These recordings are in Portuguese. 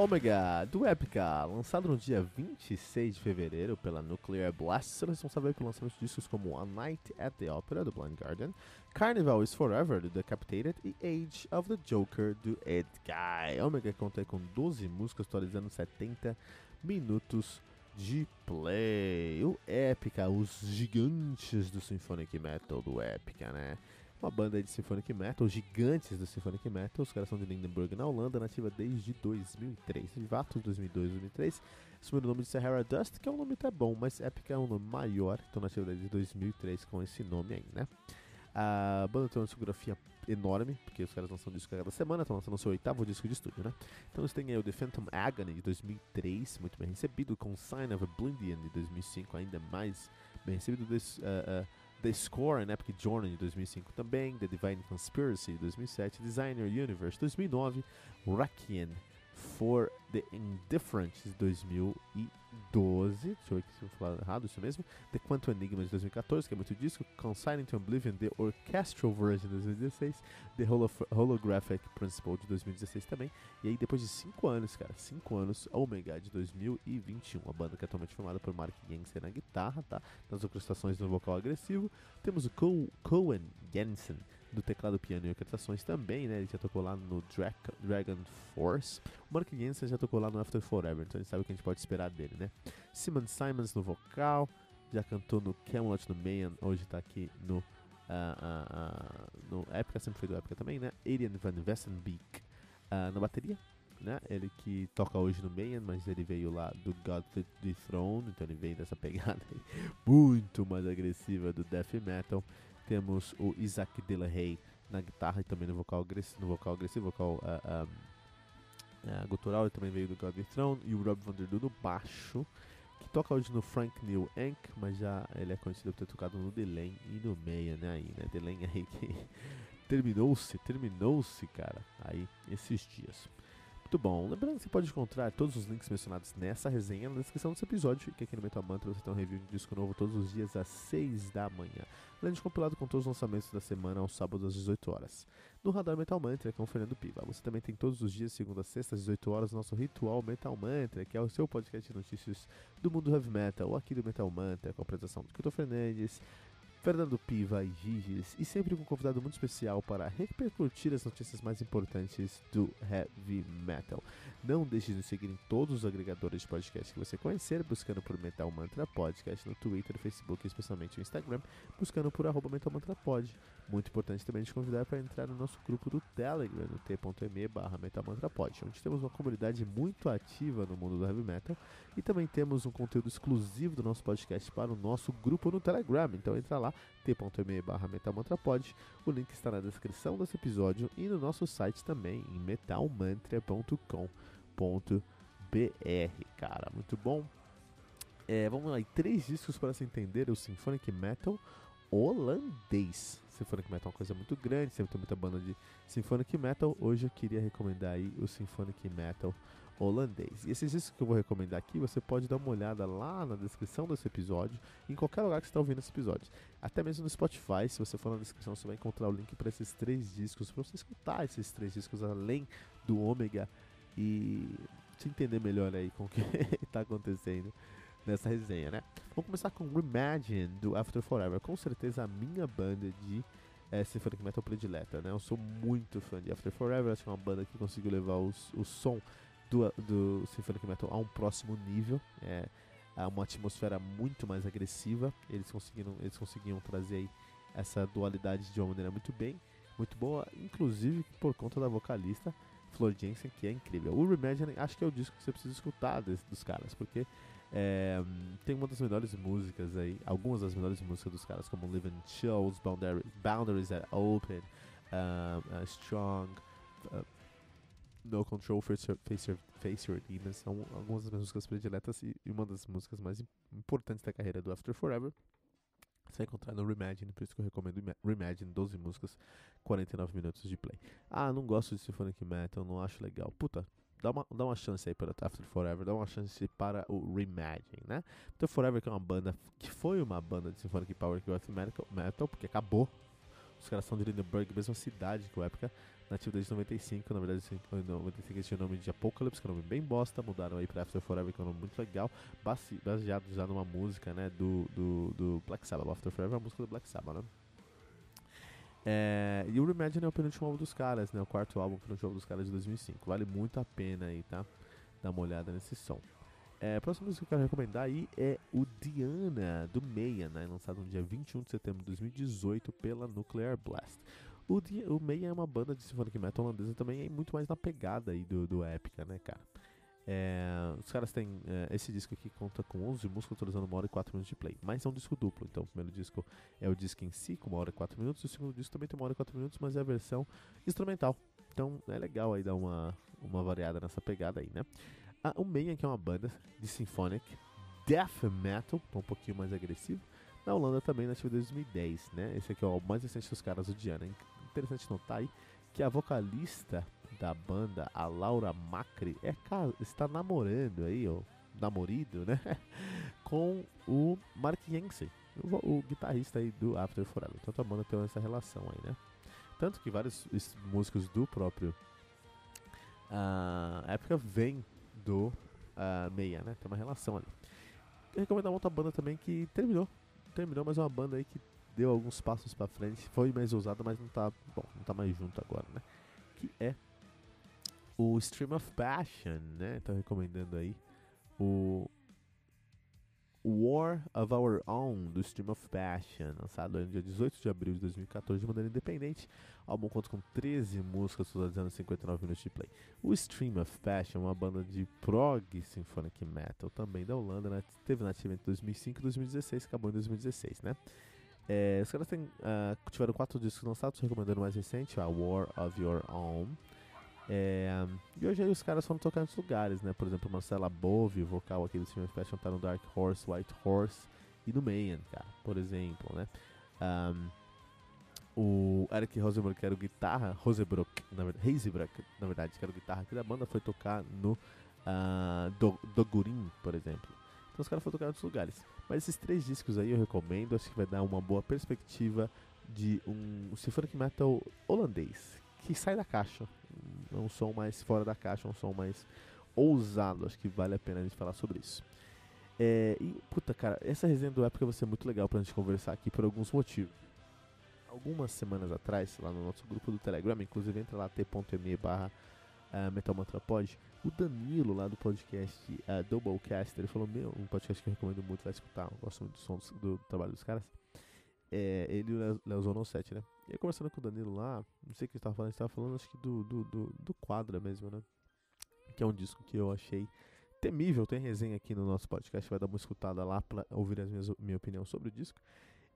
Omega, do Epica, lançado no dia 26 de fevereiro pela Nuclear Blast, responsável pelo lançamento de discos como A Night at the Opera, do Blind Guardian, Carnival is Forever, do Decapitated e Age of the Joker, do Ed Guy. Omega conta com 12 músicas, atualizando 70 minutos de play. O Epica, os gigantes do Symphonic Metal do Epica, né? Uma banda de symphonic metal, gigantes do symphonic metal. Os caras são de Lindenburg, na Holanda, nativa desde 2003, de fato 2002, 2003. Assumiram o nome de Sahara Dust, que é um nome até bom, mas Epic é um nome maior, então nativa desde 2003 com esse nome aí, né? A banda tem uma discografia enorme, porque os caras lançam disco cada semana, estão lançando o seu oitavo disco de estúdio, né? Então eles têm aí o The Phantom Agony de 2003, muito bem recebido, com Sign of a Blindian de 2005, ainda mais bem recebido. Desse, uh, uh, The Score, né, Epic Journey de 2005 também, The Divine Conspiracy de 2007, Designer Universe 2009, Requiem for the Indifferent de 2012, deixa eu ver se eu falar errado, isso mesmo, The Quantum Enigma de 2014, que é muito disco, Consigning to Oblivion, The Orchestral Version de 2016, The Holo Holographic Principle de 2016 também, e aí depois de 5 anos, cara, 5 anos, Omega de 2021, a banda que é atualmente formada por Mark Jensen na guitarra, tá, nas orquestrações no vocal agressivo, temos o Cohen Jensen do teclado, piano e orquestrações também, né? Ele já tocou lá no Dra Dragon Force. O Mark Jensen já tocou lá no After Forever, então a gente sabe o que a gente pode esperar dele, né? Simon Simons no vocal, já cantou no Camelot no Mayan, hoje tá aqui no, uh, uh, uh, no Epica, sempre foi do Epica também, né? Adrian Van Vessenbeek na bateria, né? Ele que toca hoje no Mayan, mas ele veio lá do God the Throne, então ele veio dessa pegada muito mais agressiva do death metal. Temos o Isaac Delahaye na guitarra e também no vocal agressivo, no vocal, agressivo, vocal uh, uh, gutural, ele também veio do God Throne, e o Rob Vanderdu no baixo, que toca hoje no Frank Neil Ank, mas já ele é conhecido por ter tocado no Delane e no Meia, né, aí, né, Delane aí que terminou-se, terminou-se, cara, aí, esses dias. Muito bom. Lembrando que você pode encontrar todos os links mencionados nessa resenha na descrição desse episódio, que aqui no Metal Mantra você tem um review de disco novo todos os dias às 6 da manhã. Além de compilado com todos os lançamentos da semana aos sábados às 18 horas. No Radar Metal Mantra com o Fernando Piva. Você também tem todos os dias, segunda a sexta, às 18 horas, nosso Ritual Metal Mantra, que é o seu podcast de notícias do mundo heavy metal, aqui do Metal Mantra, com a apresentação do Kilton Fernandes, Fernando Piva e Giges, e sempre com um convidado muito especial para repercutir as notícias mais importantes do heavy metal. Não deixe de nos seguir em todos os agregadores de podcast que você conhecer, buscando por Metal Mantra Podcast no Twitter, Facebook especialmente no Instagram, buscando por arroba Metal Mantra Pod. Muito importante também te convidar para entrar no nosso grupo do Telegram, no t.me barra Pod, onde temos uma comunidade muito ativa no mundo do heavy metal e também temos um conteúdo exclusivo do nosso podcast para o nosso grupo no Telegram. Então entra lá, t.me barra Pod. O link está na descrição desse episódio e no nosso site também, em metalmantra.com.br, cara. Muito bom. É, vamos lá, e três discos para se entender o Symphonic Metal holandês. Symphonic Metal é uma coisa muito grande, sempre tem muita banda de Symphonic Metal. Hoje eu queria recomendar aí o Symphonic Metal holandês. E esses discos que eu vou recomendar aqui, você pode dar uma olhada lá na descrição desse episódio, em qualquer lugar que você está ouvindo esse episódio. Até mesmo no Spotify, se você for na descrição, você vai encontrar o link para esses três discos, para você escutar esses três discos além do Ômega e se entender melhor aí com o que está acontecendo nessa resenha, né? Vamos começar com Reimagine do After Forever, com certeza a minha banda de é, Symphonic Metal predileta, né? Eu sou muito fã de After Forever, acho que é uma banda que conseguiu levar os, o som do, do Symphonic Metal a um próximo nível, é, uma atmosfera muito mais agressiva, eles conseguiram, eles conseguiam trazer aí essa dualidade de uma maneira muito bem, muito boa, inclusive por conta da vocalista Flor Jensen, que é incrível. O Reimagine acho que é o disco que você precisa escutar dos caras, porque é, tem uma das melhores músicas aí, algumas das melhores músicas dos caras, como Living Chills, Boundaries, Boundaries That Open, uh, Strong, uh, No Control, Face Your, Demons são algumas das minhas músicas prediletas e, uma das músicas mais importantes da carreira do After Forever. Você vai encontrar no Reimagine, por isso que eu recomendo Reimagine, 12 músicas, 49 minutos de play. Ah, não gosto de Symphonic Metal, não acho legal. Puta, dá uma, dá uma chance aí para After Forever, dá uma chance para o Reimagine, né? After Forever que é uma banda, que foi uma banda de Symphonic Power que Metal, metal, porque acabou. Os caras são de Lindenburg, mesma cidade que o Época, nativo desde 95, na verdade em 95 eles o nome de Apocalypse, que é um nome bem bosta, mudaram aí pra After Forever, que é um nome muito legal, baseado já numa música, né, do, do, do Black Sabbath, After Forever é a música do Black Sabbath, né? É, e o Reimagine é o penúltimo álbum dos caras, né? O quarto álbum, o penúltimo álbum dos caras de 2005. Vale muito a pena aí, tá? Dar uma olhada nesse som. É, a próxima música que eu quero recomendar aí é o Diana, do Meia, né? Lançado no dia 21 de setembro de 2018 pela Nuclear Blast. O, o Meia é uma banda de symphonic metal holandesa também, é muito mais na pegada aí do, do Épica, né, cara? É, os caras têm. É, esse disco aqui conta com 11 músicas, totalizando 1 hora e 4 minutos de play. Mas é um disco duplo, então o primeiro disco é o disco em si, com 1 hora e 4 minutos, e o segundo disco também tem 1 hora e 4 minutos, mas é a versão instrumental. Então é legal aí dar uma, uma variada nessa pegada aí, né? Ah, o Mayhem, que é uma banda de symphonic death metal, um pouquinho mais agressivo. Na Holanda também, nativa desde 2010, né? Esse aqui é o mais recente dos caras, o Diana. Interessante notar aí que a vocalista da banda, a Laura Macri, é, está namorando aí, ó, namorido, né? Com o Mark Jensen, o, o, guitarrista aí do After Forever. Então a banda tem essa relação aí, né? Tanto que vários músicos do próprio uh, época vêm do uh, Meia, né? Tem uma relação ali. Recomendo uma outra banda também que terminou. Terminou, mas é uma banda aí que deu alguns passos para frente. Foi mais ousada, mas não tá, bom, não tá mais junto agora, né? Que é o Stream of Passion, né? Tô recomendando aí o War of Our Own, do Stream of Passion, lançado no dia 18 de abril de 2014 de maneira independente. O álbum conta com 13 músicas, totalizando 59 minutos de play. O Stream of Passion é uma banda de prog symphonic metal, também da Holanda, né? teve nativa entre 2005 e 2016, acabou em 2016, né? É, os caras têm, uh, tiveram quatro discos lançados, recomendando o mais recente, a War of Your Own. É, e hoje aí os caras foram tocar em outros lugares, né? Por exemplo, Marcela Bove, vocal aqui do Steven Fashion, tá no Dark Horse, White Horse e no Mayhem, cara, por exemplo, né? Um, o Eric Rosenbrock, que era o guitarra, Rosebrook, na verdade, Hazebrook, na verdade, que era o guitarra aqui da banda, foi tocar no uh, Do, Dogurin, por exemplo. Então os caras em outros lugares. Mas esses três discos aí eu recomendo, acho que vai dar uma boa perspectiva de um symphonic metal holandês, que sai da caixa, um som mais fora da caixa, um som mais ousado. Acho que vale a pena a gente falar sobre isso. É, e, puta, cara, essa resenha do época vai ser muito legal pra gente conversar aqui por alguns motivos. Algumas semanas atrás, lá no nosso grupo do Telegram, inclusive entra lá t.me barra uh, metalmantrapod, o Danilo lá do podcast uh, Doublecast, ele falou, meu, um podcast que eu recomendo muito, vai escutar, gosto muito do som do, do trabalho dos caras. É, ele e o Leozono 7, né? E aí, conversando com o Danilo lá, não sei o que ele estava falando, ele estava falando acho que do, do, do, do Quadra mesmo, né? Que é um disco que eu achei temível. Tem resenha aqui no nosso podcast, vai dar uma escutada lá para ouvir as minhas, minha opinião sobre o disco.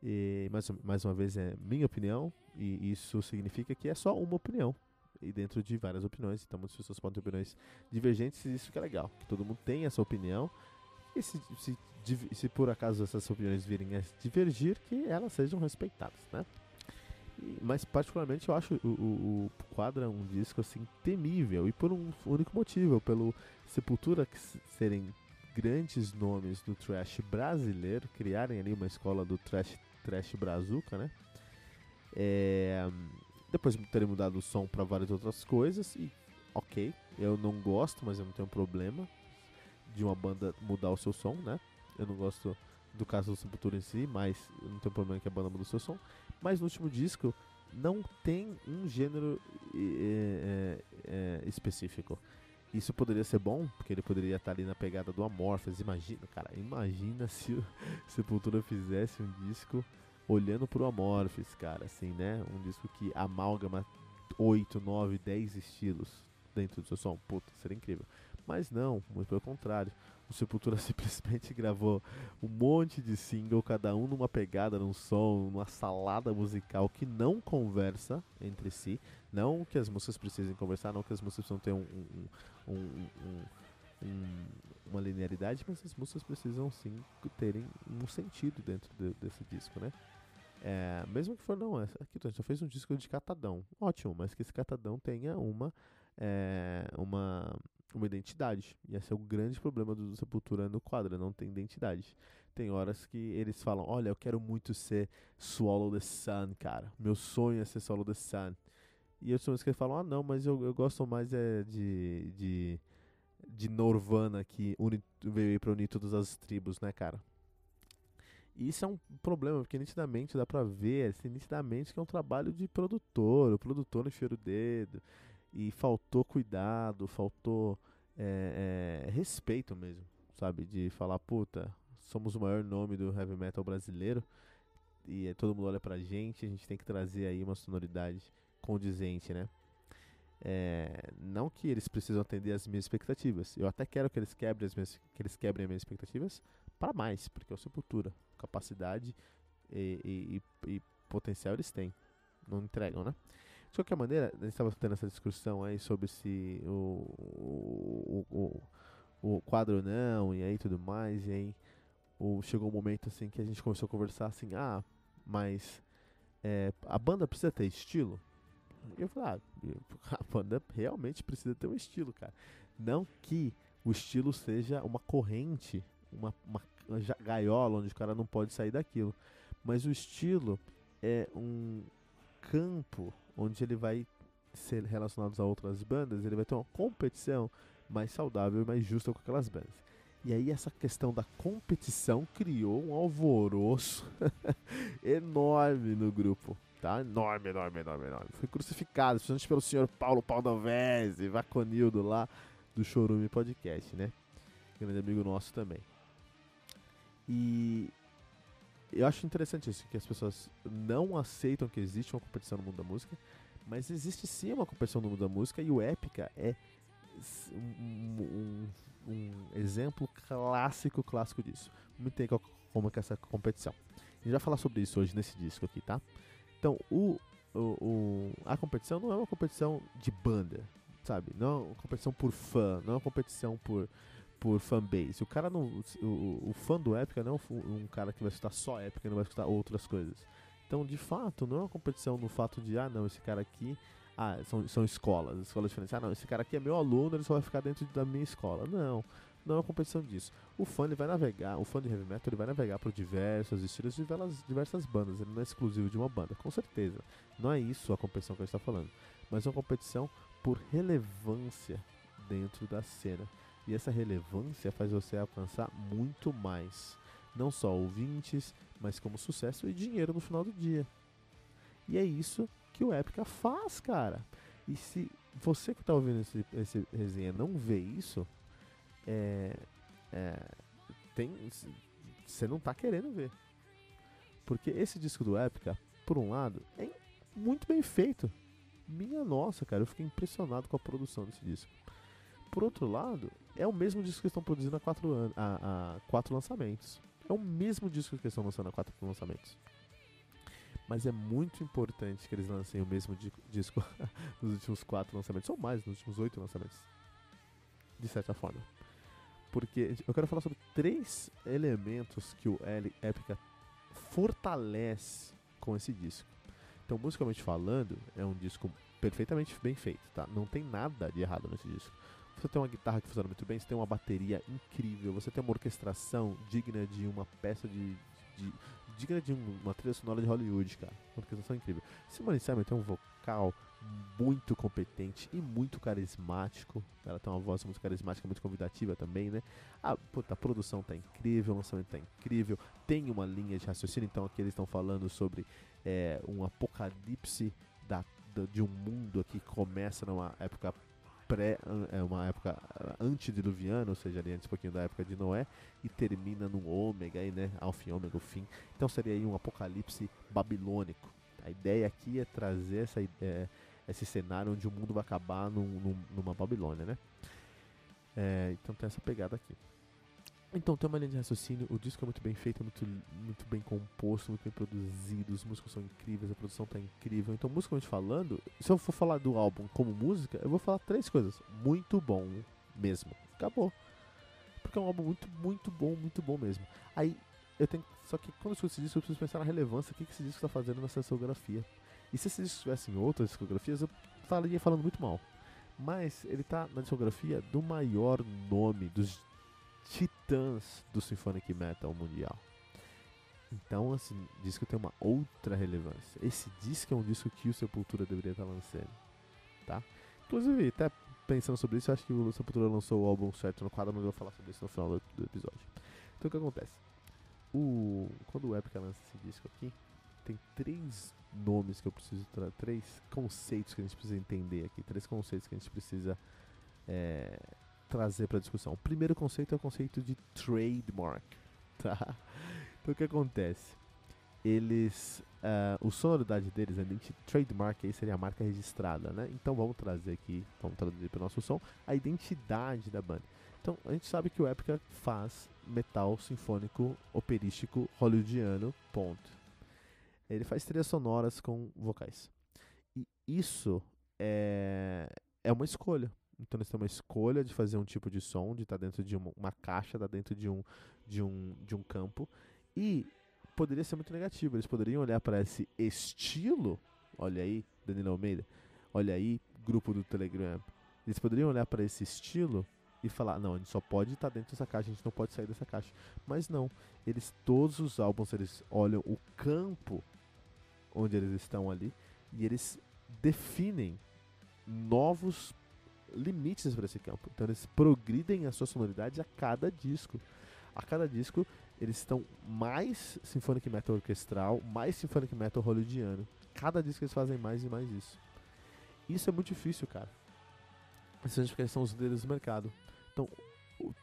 E mais, mais uma vez é minha opinião, e isso significa que é só uma opinião. E dentro de várias opiniões, então muitas pessoas podem ter opiniões divergentes, e isso que é legal, que todo mundo tem essa opinião. E se, se, se por acaso essas opiniões virem a divergir, que elas sejam respeitadas, né? mas particularmente eu acho o, o, o Quadra um disco assim temível e por um único motivo, pelo Sepultura serem grandes nomes do trash brasileiro, criarem ali uma escola do trash, trash brazuca, né? É, depois terem mudado o som para várias outras coisas e ok, eu não gosto, mas eu não tenho problema de uma banda mudar o seu som, né? Eu não gosto do caso do Sepultura em si, mas eu não tenho problema que a banda mude o seu som. Mas no último disco não tem um gênero é, é, específico. Isso poderia ser bom, porque ele poderia estar ali na pegada do Amorphis. Imagina, cara, imagina se o Sepultura fizesse um disco olhando pro Amorphis, cara, assim, né? Um disco que amálgama 8, 9, 10 estilos dentro do seu som. Puta, seria incrível. Mas não, muito pelo contrário. O Sepultura simplesmente gravou um monte de single, cada um numa pegada, num som, numa salada musical que não conversa entre si. Não que as músicas precisem conversar, não que as músicas precisam ter um, um, um, uma linearidade, mas as músicas precisam sim terem um sentido dentro de, desse disco, né? É, mesmo que for, não, aqui a gente fez um disco de catadão. Ótimo, mas que esse catadão tenha uma, é, uma, uma identidade. E esse é o grande problema do Sepultura no quadro, não tem identidade. Tem horas que eles falam, olha, eu quero muito ser Swallow the Sun, cara. Meu sonho é ser Swallow the Sun. E outros momentos que eles falam, ah não, mas eu, eu gosto mais é de, de, de Norvana que une, veio para unir todas as tribos, né, cara? E isso é um problema, porque nitidamente dá pra ver, assim, nitidamente que é um trabalho de produtor. O produtor enfiou o dedo. E faltou cuidado, faltou é, é, respeito mesmo, sabe? De falar, puta, somos o maior nome do heavy metal brasileiro. E é, todo mundo olha pra gente, a gente tem que trazer aí uma sonoridade condizente, né? É, não que eles precisam atender as minhas expectativas. Eu até quero que eles quebrem as minhas, que eles quebrem as minhas expectativas para mais, porque é o Sepultura capacidade e, e, e, potencial eles têm. Não entregam, né? De qualquer maneira, a gente estava tendo essa discussão aí sobre se o, o, o, o, quadro não, e aí tudo mais, e aí o, chegou um momento assim que a gente começou a conversar assim, ah, mas é, a banda precisa ter estilo? Eu falei, ah, a banda realmente precisa ter um estilo, cara. Não que o estilo seja uma corrente, uma, uma gaiola onde o cara não pode sair daquilo. Mas o estilo é um campo onde ele vai ser relacionado a outras bandas, ele vai ter uma competição mais saudável e mais justa com aquelas bandas. E aí essa questão da competição criou um alvoroço enorme no grupo. Tá? Enorme, enorme, enorme, enorme. Foi crucificado, principalmente pelo senhor Paulo Paldovese, Vaconildo lá do Chorume Podcast, né? Grande amigo nosso também. E eu acho interessante isso, que as pessoas não aceitam que existe uma competição no mundo da música, mas existe sim uma competição no mundo da música e o Épica é um, um, um exemplo clássico, clássico disso. Não tem como que essa competição. A gente vai falar sobre isso hoje nesse disco aqui, tá? Então, o, o, o, a competição não é uma competição de banda, sabe? Não é uma competição por fã, não é uma competição por por fanbase. O cara não. O, o fã do Epica não é um, cara que vai escutar só Epica e não vai escutar outras coisas. Então, de fato, não é uma competição no fato de, ah, não, esse cara aqui. Ah, são, são escolas, escolas diferentes. Ah, não, esse cara aqui é meu aluno, ele só vai ficar dentro da minha escola. Não, não é uma competição disso. O fã ele vai navegar, o fã de heavy metal ele vai navegar por diversos estilos, diversas, diversas bandas. Ele não é exclusivo de uma banda, com certeza. Não é isso a competição que a gente está falando. Mas é uma competição por relevância dentro da cena. E essa relevância faz você alcançar muito mais. Não só ouvintes, mas como sucesso e dinheiro no final do dia. E é isso que o Epica faz, cara. E se você que está ouvindo esse, esse resenha não vê isso, é, é, tem, você não está querendo ver. Porque esse disco do Epica, por um lado, é muito bem feito. Minha nossa, cara, eu fiquei impressionado com a produção desse disco. Por outro lado, é o mesmo disco que estão produzindo há quatro, anos, há, há quatro lançamentos. É o mesmo disco que estão lançando há quatro lançamentos. Mas é muito importante que eles lancem o mesmo disco nos últimos quatro lançamentos, ou mais, nos últimos oito lançamentos. De certa forma. Porque eu quero falar sobre três elementos que o L Epica fortalece com esse disco. Então, musicalmente falando, é um disco perfeitamente bem feito, tá? Não tem nada de errado nesse disco. Você tem uma guitarra que funciona muito bem, você tem uma bateria incrível, você tem uma orquestração digna de uma peça de. de digna de uma trilha sonora de Hollywood, cara. Uma orquestração incrível. Simone Simon tem um vocal muito competente e muito carismático. Ela tem uma voz muito carismática, muito convidativa também, né? A, puta, a produção tá incrível, o lançamento tá incrível. Tem uma linha de raciocínio, então aqui eles estão falando sobre é, um apocalipse da, de um mundo que começa numa época pré, é uma época antediluviana, ou seja, ali antes um pouquinho da época de Noé, e termina no ômega, aí, né, alfa e ômega, o fim. Então seria aí um apocalipse babilônico. A ideia aqui é trazer essa, é, esse cenário onde o mundo vai acabar num, num, numa Babilônia, né? É, então tem essa pegada aqui. Então tem uma linha de raciocínio, o disco é muito bem feito, é muito, muito bem composto, muito bem produzido, os músicos são incríveis, a produção tá incrível. Então, musicalmente falando, se eu for falar do álbum como música, eu vou falar três coisas. Muito bom mesmo. Acabou. Porque é um álbum muito, muito bom, muito bom mesmo. Aí, eu tenho. Só que quando eu escuto esse disco, eu preciso pensar na relevância, o que, esse disco está fazendo nessa discografia. E se esse disco estivesse em outras discografias, eu estaria falando muito mal. Mas ele tá na discografia do maior nome, dos titãs do symphonic metal mundial. Então, assim, disco tem uma outra relevância. Esse disco é um disco que o Sepultura deveria estar lançando, tá? Inclusive, até pensando sobre isso, acho que o Sepultura lançou o álbum certo no quadro, mas eu vou falar sobre isso no final do, do episódio. Então, o que acontece? O, quando o Epica lança esse disco aqui, tem três nomes que eu preciso três conceitos que a gente precisa entender aqui, três conceitos que a gente precisa é, trazer para discussão. O primeiro conceito é o conceito de trademark, tá? Então o que acontece? Eles, uh, o sonoridade deles, a trademark aí seria a marca registrada, né? Então vamos trazer aqui, vamos traduzir para o nosso som, a identidade da banda. Então a gente sabe que o Epica faz metal sinfônico operístico hollywoodiano, ponto. Ele faz trilhas sonoras com vocais. E isso é, é uma escolha. Então eles têm uma escolha de fazer um tipo de som, de estar tá dentro de uma, uma caixa, estar tá dentro de um, de, um, de um campo. E poderia ser muito negativo. Eles poderiam olhar para esse estilo. Olha aí, Danilo Almeida. Olha aí, grupo do Telegram. Eles poderiam olhar para esse estilo e falar: não, a gente só pode estar tá dentro dessa caixa, a gente não pode sair dessa caixa. Mas não. Eles, todos os álbuns, eles olham o campo onde eles estão ali e eles definem novos limites para esse campo. Então eles progridem a sua sonoridade a cada disco. A cada disco eles estão mais symphonic metal orquestral, mais symphonic metal hollywoodiano. Cada disco eles fazem mais e mais isso. Isso é muito difícil, cara. Principalmente porque eles são os líderes do mercado. Então,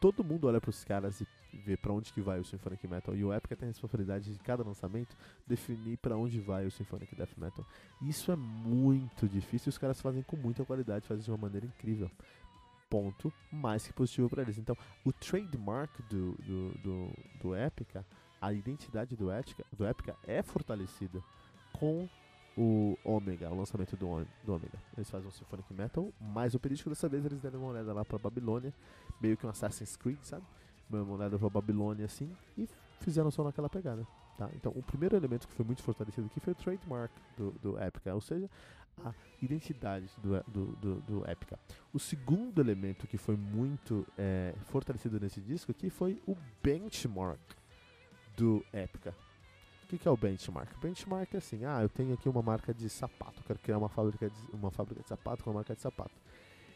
todo mundo olha para os caras e ver para onde que vai o Symphonic Metal. E o Epica tem a responsabilidade de cada lançamento definir para onde vai o Symphonic Death Metal. Isso é muito difícil e os caras fazem com muita qualidade, fazem de uma maneira incrível. Ponto mais que positivo para eles. Então, o trademark do, do, do, do Epica, a identidade do Epica, do Epica é fortalecida com o Omega, o lançamento do, Omega. Eles fazem um Symphonic Metal, mas o período dessa vez eles deram uma olhada lá pra Babilônia, meio que um Assassin's Creed, sabe? Uma olhada pra Babilônia assim, e fizeram só naquela pegada. Tá? Então, o primeiro elemento que foi muito fortalecido aqui foi o trademark do, do Epica, ou seja, a identidade do, do, do, do Epica. O segundo elemento que foi muito é, fortalecido nesse disco aqui foi o benchmark do Epica. O que, que é o benchmark? Benchmark é assim, ah, eu tenho aqui uma marca de sapato, quero criar uma fábrica de, uma fábrica de sapato com uma marca de sapato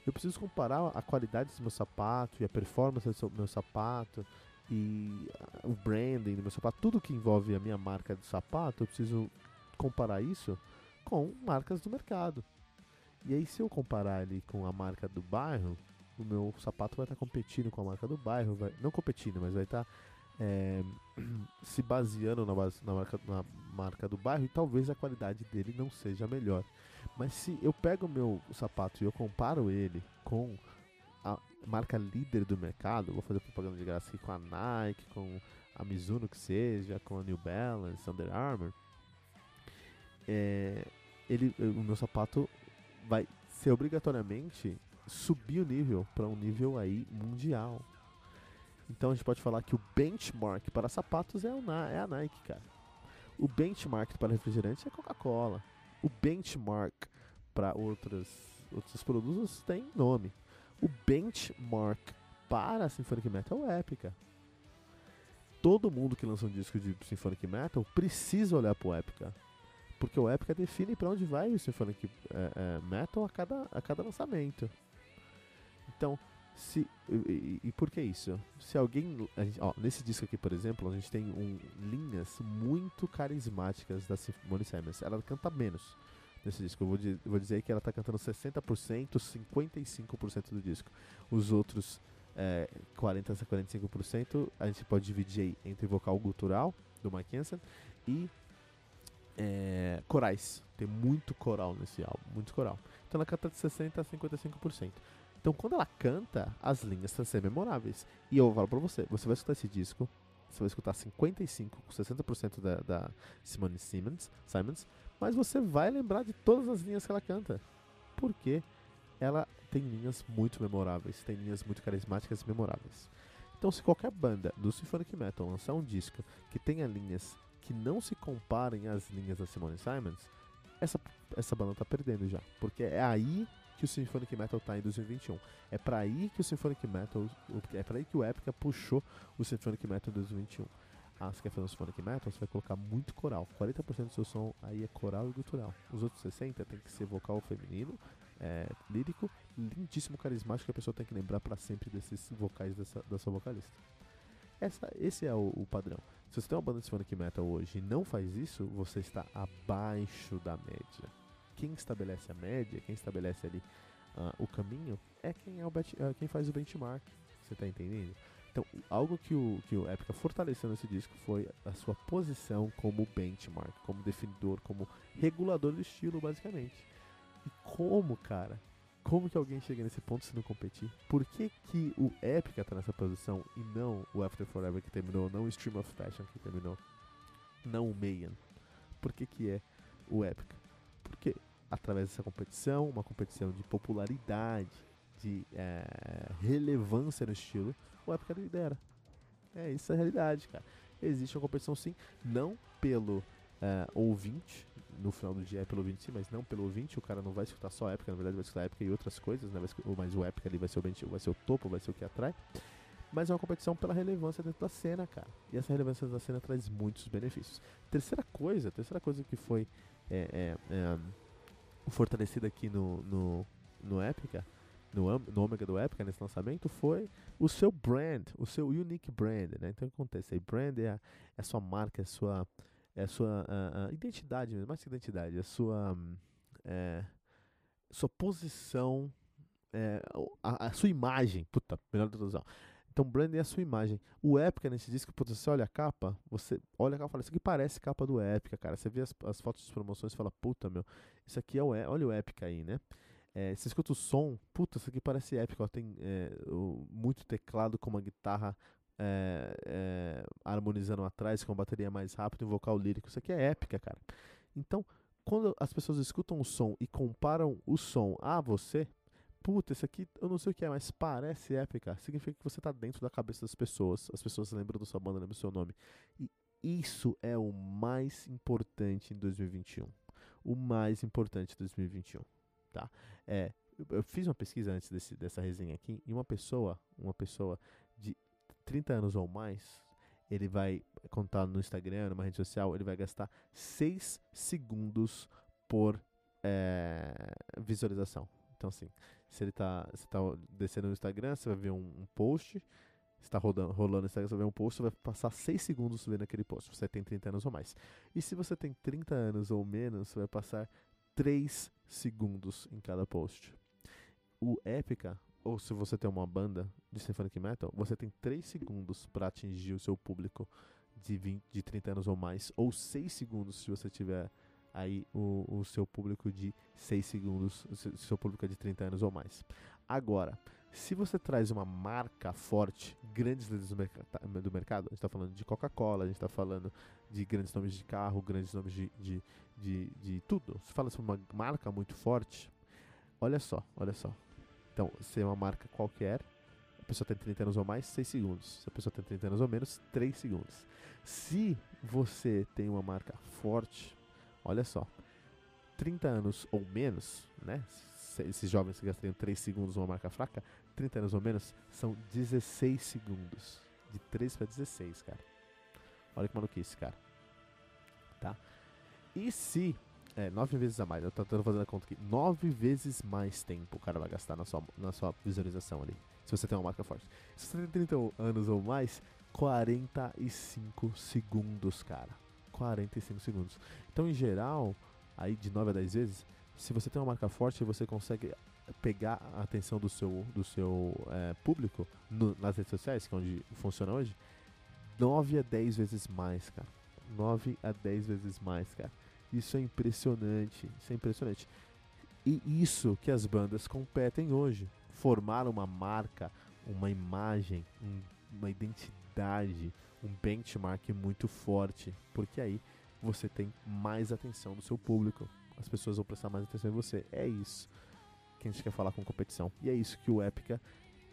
eu preciso comparar a qualidade do meu sapato e a performance do meu sapato e o branding do meu sapato, tudo que envolve a minha marca de sapato, eu preciso comparar isso com marcas do mercado. E aí, se eu comparar ali com a marca do bairro, o meu sapato vai estar competindo com a marca do bairro, vai, não competindo, mas vai estar é, se baseando na, na, marca, na marca do bairro e talvez a qualidade dele não seja melhor. Mas se eu pego o meu sapato e eu comparo ele com a marca líder do mercado, vou fazer propaganda de graça aqui com a Nike, com a Mizuno que seja, com a New Balance, Under Armour, é, ele, o meu sapato vai ser obrigatoriamente subir o nível para um nível aí mundial. Então a gente pode falar que o benchmark para sapatos é, o, é a Nike, cara. O benchmark para refrigerantes é Coca-Cola o benchmark para outros produtos tem nome. O benchmark para a Symphonic Metal é Epica. Todo mundo que lança um disco de Symphonic Metal precisa olhar para o Epica. Porque o Epica define para onde vai o Symphonic é, é, Metal a cada, a cada lançamento. Então, se, e, e, por que isso? Se alguém. Gente, ó, nesse disco aqui, por exemplo, a gente tem um, linhas muito carismáticas da Simone Simons. Ela canta menos nesse disco. Eu vou, vou dizer que ela está cantando 60%, 55% do disco. Os outros é, 40% a 45% a gente pode dividir entre vocal gutural, do Mike Hansen, e é, corais. Tem muito coral nesse álbum, muito coral. Então ela canta de 60% a 55%. Então, quando ela canta, as linhas estão sendo memoráveis. E eu falo pra você, você vai escutar esse disco, você vai escutar 55, 60% da, da Simone Simmons, Simons, mas você vai lembrar de todas as linhas que ela canta. Porque ela tem linhas muito memoráveis, tem linhas muito carismáticas e memoráveis. Então, se qualquer banda do Symphonic Metal lançar um disco que tenha linhas que não se comparem às linhas da Simone Simons, essa, essa banda tá perdendo já. Porque é aí que o Symphonic Metal tá em 2021. É para aí que o Symphonic Metal, é para aí que o Epica puxou o Symphonic Metal em 2021. Ah, você quer fazer um Symphonic Metal? Você vai colocar muito coral. 40% do seu som aí é coral e gutural. Os outros 60% tem que ser vocal feminino, é, lírico, lindíssimo, carismático, que a pessoa tem que lembrar para sempre desses vocais dessa, da sua vocalista. Essa, esse é o, o, padrão. Se você tem uma banda de Symphonic Metal hoje e não faz isso, você está abaixo da média. Quem estabelece a média, quem estabelece ali uh, o caminho, é quem, é o uh, quem faz o benchmark. Você está entendendo? Então, algo que o, que o Epica fortaleceu nesse disco foi a sua posição como benchmark, como definidor, como regulador do estilo, basicamente. E como, cara, como que alguém chega nesse ponto se não competir? Por que, que o Epica tá nessa posição e não o After Forever que terminou, não o Stream of Fashion que terminou, não o Mayan? Por que, que é o Epica? Através dessa competição, uma competição de popularidade, de é, relevância no estilo, o Epica lidera. É isso é a realidade, cara. Existe uma competição sim, não pelo é, ouvinte, no final do dia é pelo ouvinte sim, mas não pelo ouvinte, o cara não vai escutar só época, na verdade vai escutar época e outras coisas, né? mas o época ali vai ser o, vai ser o topo, vai ser o que atrai. Mas é uma competição pela relevância dentro da cena, cara. E essa relevância da cena traz muitos benefícios. Terceira coisa, terceira coisa que foi é, é, fortalecida aqui no, no, no Epica, no, no Omega do Epica, nesse lançamento, foi o seu brand, o seu unique brand, né? Então o que acontece? aí brand é a, é a sua marca, é a sua é a sua uh, uh, identidade mesmo, mais que identidade, a sua, é, sua posição, é, a, a, sua imagem, puta, melhor tradução. Então, branding é a sua imagem. O Épica nesse disco, puta, você olha a capa, você olha a capa e fala, isso aqui parece capa do Épica, cara. Você vê as, as fotos de promoções e fala, puta, meu, isso aqui é o, olha o Épica aí, né? É, você escuta o som, puta, isso aqui parece épico. Ó, tem é, o, muito teclado com uma guitarra é, é, harmonizando atrás com a bateria mais rápida e um vocal lírico. Isso aqui é épica, cara. Então, quando as pessoas escutam o som e comparam o som a você, puta, esse aqui eu não sei o que é, mas parece épica. Significa que você tá dentro da cabeça das pessoas. As pessoas lembram da sua banda, lembram do seu nome. E isso é o mais importante em 2021. O mais importante em 2021, tá? É, eu fiz uma pesquisa antes desse, dessa resenha aqui e uma pessoa, uma pessoa de 30 anos ou mais, ele vai contar no Instagram, numa rede social, ele vai gastar 6 segundos por é, visualização. Então, assim, se ele tá, você tá descendo no Instagram, você vai ver um, um post, está rodando, rolando no Instagram, você vai ver um post, você vai passar 6 segundos vendo aquele post. Você tem 30 anos ou mais. E se você tem 30 anos ou menos, você vai passar 3 segundos em cada post. O Épica ou se você tem uma banda de symphonic metal, você tem 3 segundos para atingir o seu público de, 20, de 30 anos ou mais, ou 6 segundos se você tiver aí o, o seu público de 6 segundos, se seu público é de 30 anos ou mais. Agora, se você traz uma marca forte, grandes líderes do, merc do mercado, a gente está falando de Coca-Cola, a gente está falando de grandes nomes de carro, grandes nomes de, de, de, de tudo. Se fala sobre uma marca muito forte, olha só, olha só. Então, se é uma marca qualquer, a pessoa tem 30 anos ou mais, 6 segundos. Se a pessoa tem 30 anos ou menos, 3 segundos. Se você tem uma marca forte, olha só, 30 anos ou menos, né? Esses jovens que gastariam 3 segundos numa marca fraca, 30 anos ou menos, são 16 segundos. De 3 para 16, cara. Olha que maluquice, cara. Tá? E se é, nove vezes a mais. Eu tô tentando fazer a conta aqui. Nove vezes mais tempo o cara vai gastar na sua, na sua visualização ali. Se você tem uma marca forte. Se você tem 30 anos ou mais, 45 segundos, cara. 45 segundos. Então, em geral, aí de 9 a 10 vezes, se você tem uma marca forte, você consegue pegar a atenção do seu, do seu é, público no, nas redes sociais, que é onde funciona hoje, 9 a 10 vezes mais, cara. 9 a 10 vezes mais, cara. Isso é impressionante, isso é impressionante. E isso que as bandas competem hoje. formar uma marca, uma imagem, um, uma identidade, um benchmark muito forte, porque aí você tem mais atenção do seu público. As pessoas vão prestar mais atenção em você. É isso que a gente quer falar com competição. E é isso que o Epica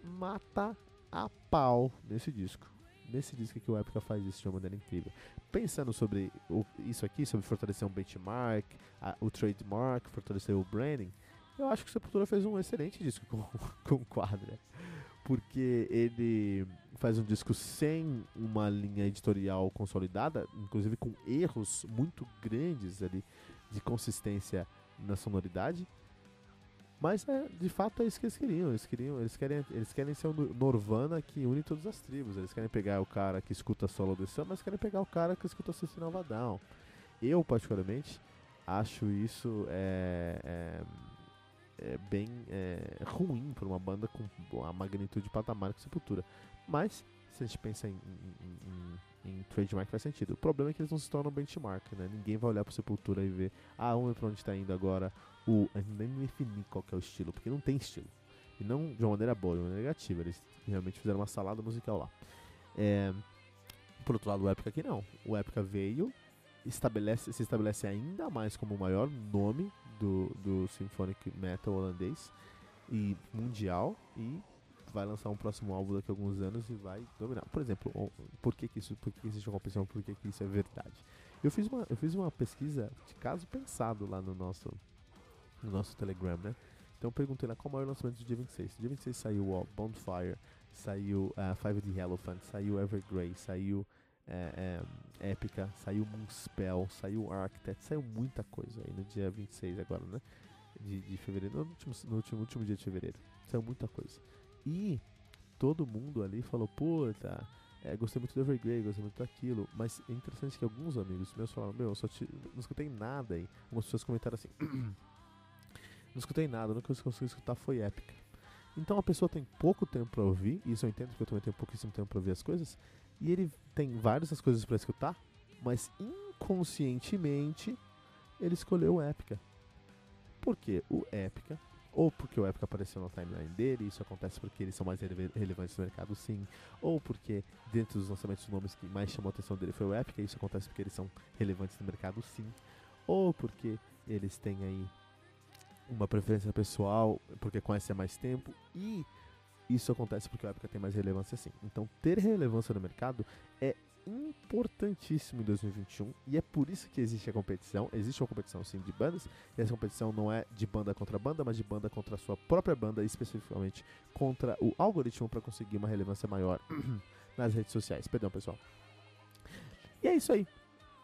mata a pau nesse disco. Nesse disco que o Epica faz isso de uma maneira incrível. Pensando sobre o, isso aqui, sobre fortalecer um benchmark, a, o trademark, fortalecer o branding, eu acho que o Sepultura fez um excelente disco com, o Quadra. Porque ele faz um disco sem uma linha editorial consolidada, inclusive com erros muito grandes ali de consistência na sonoridade. Mas é, de fato é isso que eles queriam. Eles queriam, eles querem, eles querem ser o Norvana que une todas as tribos. Eles querem pegar o cara que escuta solo de Sun, mas querem pegar o cara que escuta System of Down. Eu particularmente acho isso é, é, é bem é, ruim para uma banda com a magnitude de patamar que Sepultura. Mas se a gente pensa em, em, em, em, trademark faz sentido. O problema é que eles não se tornam benchmark, né? Ninguém vai olhar para Sepultura e ver, ah, vamos ver para onde está indo agora o. Nem definir qual é o estilo, porque não tem estilo. E não de uma maneira boa, de uma maneira negativa. Eles realmente fizeram uma salada musical lá. É, por outro lado, o Epica aqui não. O Epica veio, estabelece, se estabelece ainda mais como o maior nome do, do symphonic metal holandês e mundial e vai lançar um próximo álbum daqui a alguns anos e vai dominar. Por exemplo, por que, que isso, por que existe uma competição, por que, que isso é verdade? Eu fiz uma, eu fiz uma pesquisa de caso pensado lá no nosso no nosso Telegram, né? Então eu perguntei lá qual o maior lançamento do dia 26. No dia 26 saiu o Bonfire, saiu uh, Five the Elephant, saiu Evergrey, saiu é, é, Épica, saiu Moonspell, saiu Architect, saiu muita coisa aí no dia 26 agora, né? De, de fevereiro, no último, no último, último dia de fevereiro. Saiu muita coisa. E todo mundo ali falou, puta, é, gostei muito do Evergrey, gostei muito daquilo. Mas é interessante que alguns amigos meus falaram, meu, eu só te, não escutei nada aí. Algumas pessoas comentaram assim, não escutei nada, coisa que eu consegui escutar foi épica. Então a pessoa tem pouco tempo para ouvir, e isso eu entendo porque eu também tenho pouquíssimo tempo para ouvir as coisas, e ele tem várias coisas para escutar, mas inconscientemente ele escolheu o épica. Porque o épica ou porque o Epic apareceu na timeline dele, isso acontece porque eles são mais rele relevantes no mercado, sim, ou porque dentro dos lançamentos os nomes que mais chamou a atenção dele foi o Epic, isso acontece porque eles são relevantes no mercado, sim, ou porque eles têm aí uma preferência pessoal, porque conhecem há mais tempo, e isso acontece porque o Epic tem mais relevância, sim. Então, ter relevância no mercado é importantíssimo em 2021 e é por isso que existe a competição. Existe uma competição sim de bandas, e essa competição não é de banda contra banda, mas de banda contra a sua própria banda, especificamente contra o algoritmo para conseguir uma relevância maior nas redes sociais. Perdão, pessoal. E é isso aí.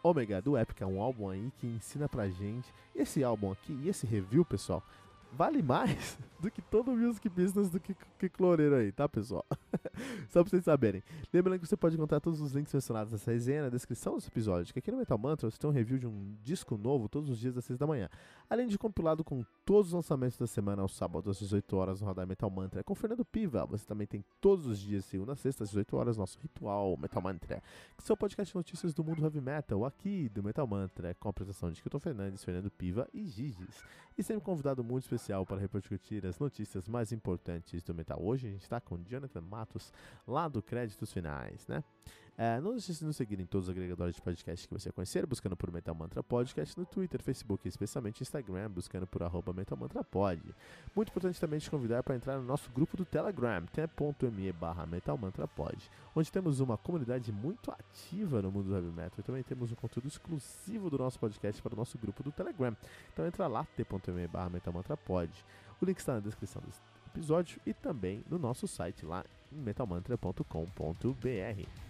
Omega do Epic é um álbum aí que ensina pra gente. Esse álbum aqui e esse review, pessoal, vale mais do que todo o Music Business do que, que Cloreiro aí, tá, pessoal? Só pra vocês saberem. Lembrando que você pode encontrar todos os links mencionados nessa resenha na descrição desse episódio, que aqui no Metal Mantra você tem um review de um disco novo todos os dias às 6 da manhã. Além de compilado com todos os lançamentos da semana aos sábados às 18 horas no Radar Metal Mantra. Com Fernando Piva, você também tem todos os dias, segunda sexta, às 18 horas, nosso ritual Metal Mantra, que são podcast de notícias do mundo heavy metal, aqui do Metal Mantra, com a apresentação de Kilton Fernandes, Fernando Piva e Giges. E sempre convidado muito especial para repercutir as notícias mais importantes do metal. Hoje a gente está com Jonathan Matos, lá do Créditos Finais, né? É, não deixe de nos seguir em todos os agregadores de podcast que você conhecer, buscando por Metal Mantra Podcast no Twitter, Facebook e especialmente Instagram, buscando por arroba Metal Mantra Pod. Muito importante também te convidar para entrar no nosso grupo do Telegram, t.me barra Metal Mantra Pod, onde temos uma comunidade muito ativa no mundo do heavy metal e também temos um conteúdo exclusivo do nosso podcast para o nosso grupo do Telegram. Então entra lá, t.me barra Metal Mantra Pod. O link está na descrição desse episódio e também no nosso site lá em metalmantra.com.br.